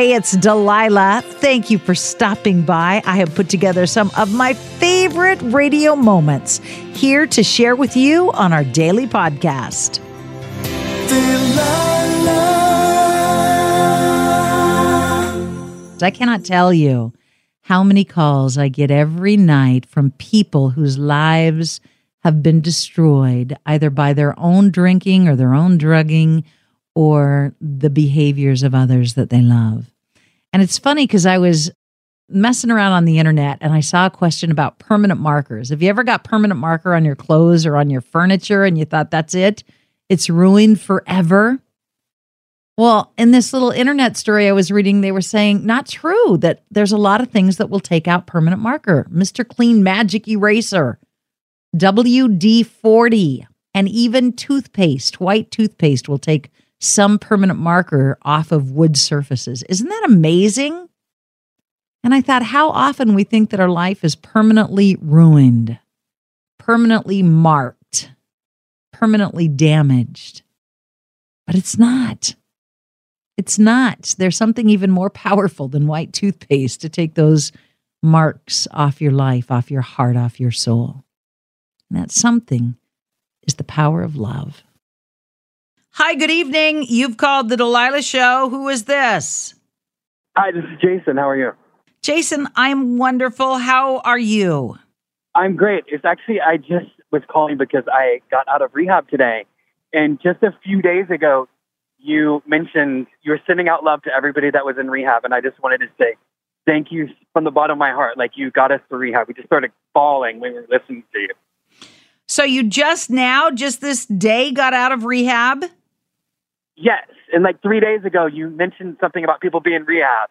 Hey, it's Delilah. Thank you for stopping by. I have put together some of my favorite radio moments here to share with you on our daily podcast. I cannot tell you how many calls I get every night from people whose lives have been destroyed either by their own drinking or their own drugging or the behaviors of others that they love. And it's funny because I was messing around on the internet and I saw a question about permanent markers. Have you ever got permanent marker on your clothes or on your furniture and you thought that's it? It's ruined forever? Well, in this little internet story I was reading, they were saying not true, that there's a lot of things that will take out permanent marker. Mr. Clean Magic Eraser, WD 40, and even toothpaste, white toothpaste will take some permanent marker off of wood surfaces. Isn't that amazing? And I thought how often we think that our life is permanently ruined, permanently marked, permanently damaged. But it's not. It's not. There's something even more powerful than white toothpaste to take those marks off your life, off your heart, off your soul. And that something is the power of love. Hi, good evening. You've called the Delilah Show. Who is this? Hi, this is Jason. How are you? Jason, I'm wonderful. How are you? I'm great. It's actually, I just was calling because I got out of rehab today. And just a few days ago, you mentioned you were sending out love to everybody that was in rehab. And I just wanted to say thank you from the bottom of my heart. Like, you got us through rehab. We just started bawling when we were listening to you. So, you just now, just this day, got out of rehab? Yes. And like three days ago, you mentioned something about people being rehab.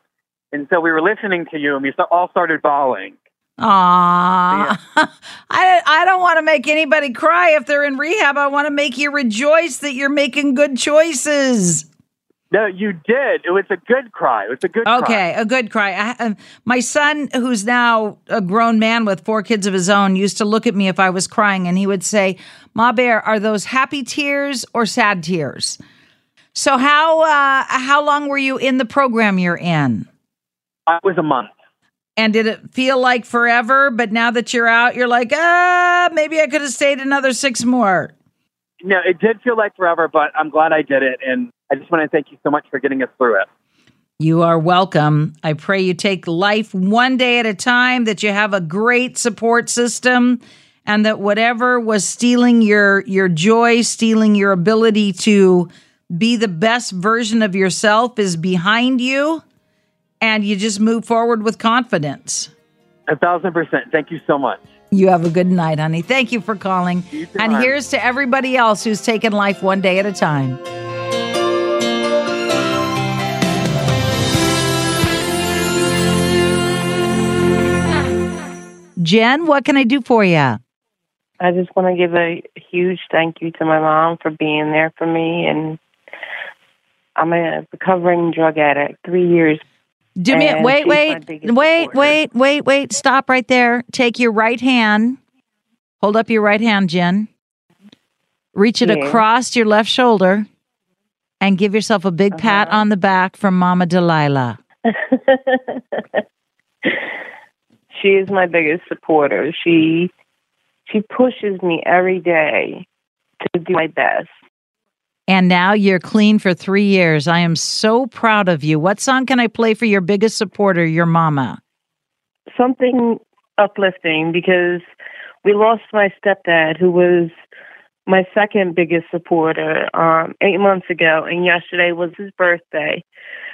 And so we were listening to you and we all started bawling. Aww. Yeah. I, I don't want to make anybody cry if they're in rehab. I want to make you rejoice that you're making good choices. No, you did. It was a good cry. It was a good okay, cry. a good cry. I, uh, my son, who's now a grown man with four kids of his own, used to look at me if I was crying and he would say, Ma Bear, are those happy tears or sad tears? So how uh, how long were you in the program you're in? I was a month. And did it feel like forever? But now that you're out, you're like, ah, maybe I could have stayed another six more. No, it did feel like forever, but I'm glad I did it. And I just want to thank you so much for getting us through it. You are welcome. I pray you take life one day at a time, that you have a great support system, and that whatever was stealing your your joy, stealing your ability to be the best version of yourself is behind you and you just move forward with confidence. A thousand percent. Thank you so much. You have a good night, honey. Thank you for calling. You too, and hon. here's to everybody else who's taken life one day at a time. Jen, what can I do for you? I just want to give a huge thank you to my mom for being there for me. And I'm a recovering drug addict, three years. Do me wait, wait, wait, supporter. wait, wait, wait. Stop right there. Take your right hand. Hold up your right hand, Jen. Reach it Yeah. across your left shoulder and give yourself a big pat Uh-huh. on the back from Mama Delilah. she is my biggest supporter. She she pushes me every day to do my best. And now you're clean for three years. I am so proud of you. What song can I play for your biggest supporter, your mama? Something uplifting because we lost my stepdad who was my second biggest supporter um eight months ago and yesterday was his birthday.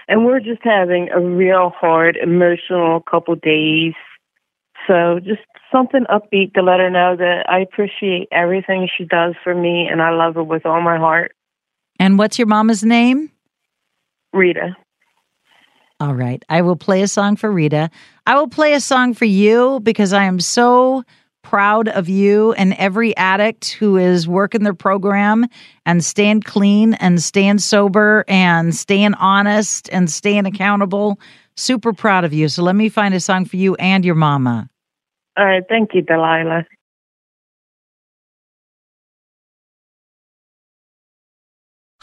And we're just having a real hard emotional couple days. So just something upbeat to let her know that I appreciate everything she does for me and I love her with all my heart. And what's your mama's name? Rita. All right. I will play a song for Rita. I will play a song for you because I am so proud of you and every addict who is working their program and staying clean and staying sober and staying honest and staying accountable. Super proud of you. So let me find a song for you and your mama. All right, thank you, Delilah.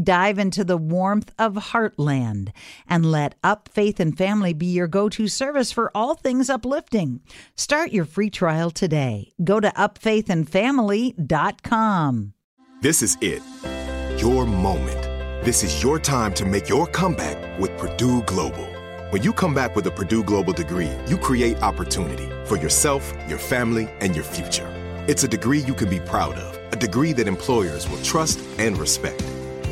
Dive into the warmth of Heartland and let Up Faith and Family be your go to service for all things uplifting. Start your free trial today. Go to upfaithandfamily.com. This is it. Your moment. This is your time to make your comeback with Purdue Global. When you come back with a Purdue Global degree, you create opportunity for yourself, your family, and your future. It's a degree you can be proud of, a degree that employers will trust and respect.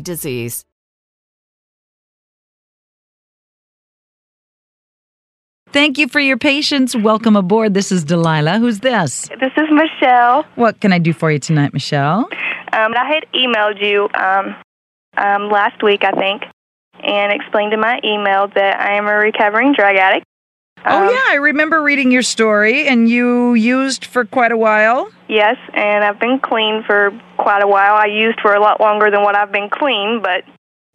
disease. Thank you for your patience. Welcome aboard. This is Delilah. Who's this? This is Michelle. What can I do for you tonight, Michelle? Um, I had emailed you um, um, last week, I think, and explained in my email that I am a recovering drug addict. Oh, Um, yeah. I remember reading your story, and you used for quite a while. Yes, and I've been clean for quite a while. I used for a lot longer than what I've been clean, but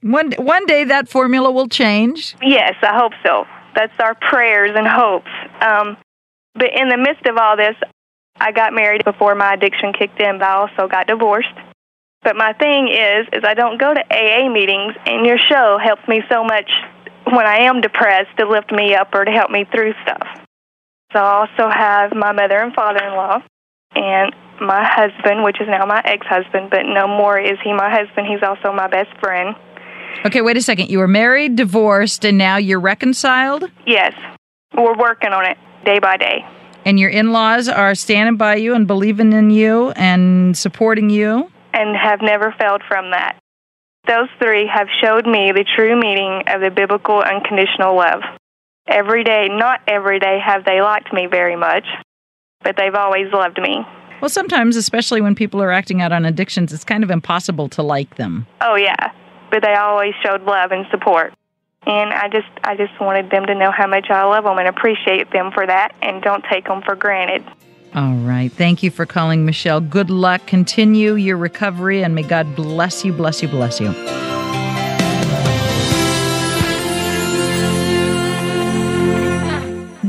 One, one day that formula will change. yes, I hope so. That's our prayers and hopes. Um, but in the midst of all this, I got married before my addiction kicked in, but I also got divorced. But my thing is, is I don't go to AA meetings, and your show helps me so much when I am depressed to lift me up or to help me through stuff. So I also have my mother and father-in-law, and my husband, which is now my ex-husband, but no more is he my husband. He's also my best friend. Okay, wait a second. You were married, divorced, and now you're reconciled, Yes, we're working on it day by day. and your in laws are standing by you and believing in you and supporting you. and have never failed from that. Those three have showed me the true meaning of the biblical unconditional love. Every day, not every day have they liked me very much, but they've always loved me. Well, sometimes, especially when people are acting out on addictions, it's kind of impossible to like them. Oh yeah, but they always showed love and support. And I just I just wanted them to know how much I love them and appreciate them for that and don't take them for granted. All right. Thank you for calling, Michelle. Good luck. Continue your recovery, and may God bless you, bless you, bless you.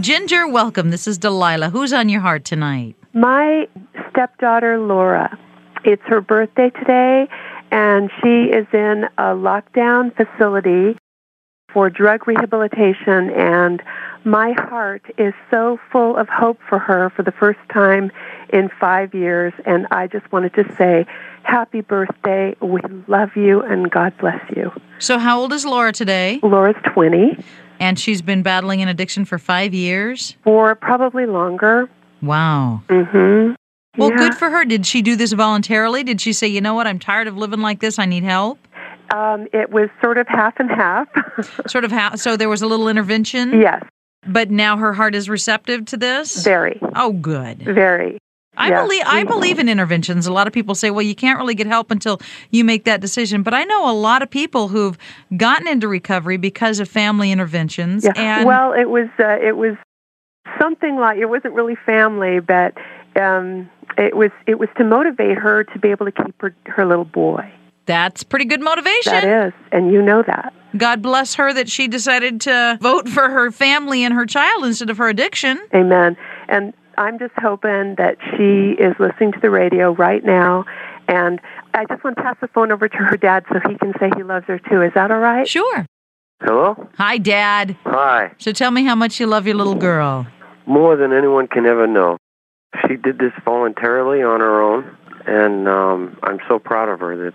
Ginger, welcome. This is Delilah. Who's on your heart tonight? My stepdaughter Laura. It's her birthday today, and she is in a lockdown facility for drug rehabilitation. And my heart is so full of hope for her for the first time in five years. And I just wanted to say, Happy birthday. We love you, and God bless you. So, how old is Laura today? Laura's 20, And she's been battling an addiction for five years. for probably longer. Wow. Mm hmm. Well, Yeah. good for her. Did she do this voluntarily? Did she say, you know what, I'm tired of living like this. I need help? Um, it was sort of half and half. Sort of how, so there was a little intervention? yes, But now her heart is receptive to this? very, Oh, good. very. I Yes, believe I believe in interventions. A lot of people say, "Well, you can't really get help until you make that decision." But I know a lot of people who've gotten into recovery because of family interventions. Yeah. And well, it was uh, it was something like it wasn't really family, but um, it was it was to motivate her to be able to keep her her little boy. That's pretty good motivation. That is, and you know that. God bless her that she decided to vote for her family and her child instead of her addiction. Amen. And I'm just hoping that she is listening to the radio right now. And I just want to pass the phone over to her dad so he can say he loves her too. Is that all right? Sure. Hello? Hi, Dad. Hi. So tell me how much you love your little girl. More than anyone can ever know. She did this voluntarily on her own, and um, I'm so proud of her that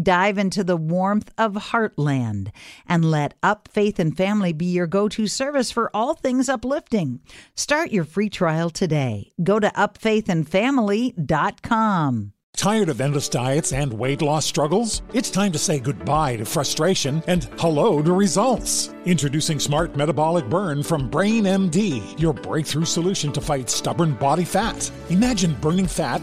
Dive into the warmth of Heartland and let Up Faith and Family be your go to service for all things uplifting. Start your free trial today. Go to upfaithandfamily.com. Tired of endless diets and weight loss struggles? It's time to say goodbye to frustration and hello to results. Introducing Smart Metabolic Burn from BrainMD, your breakthrough solution to fight stubborn body fat. Imagine burning fat,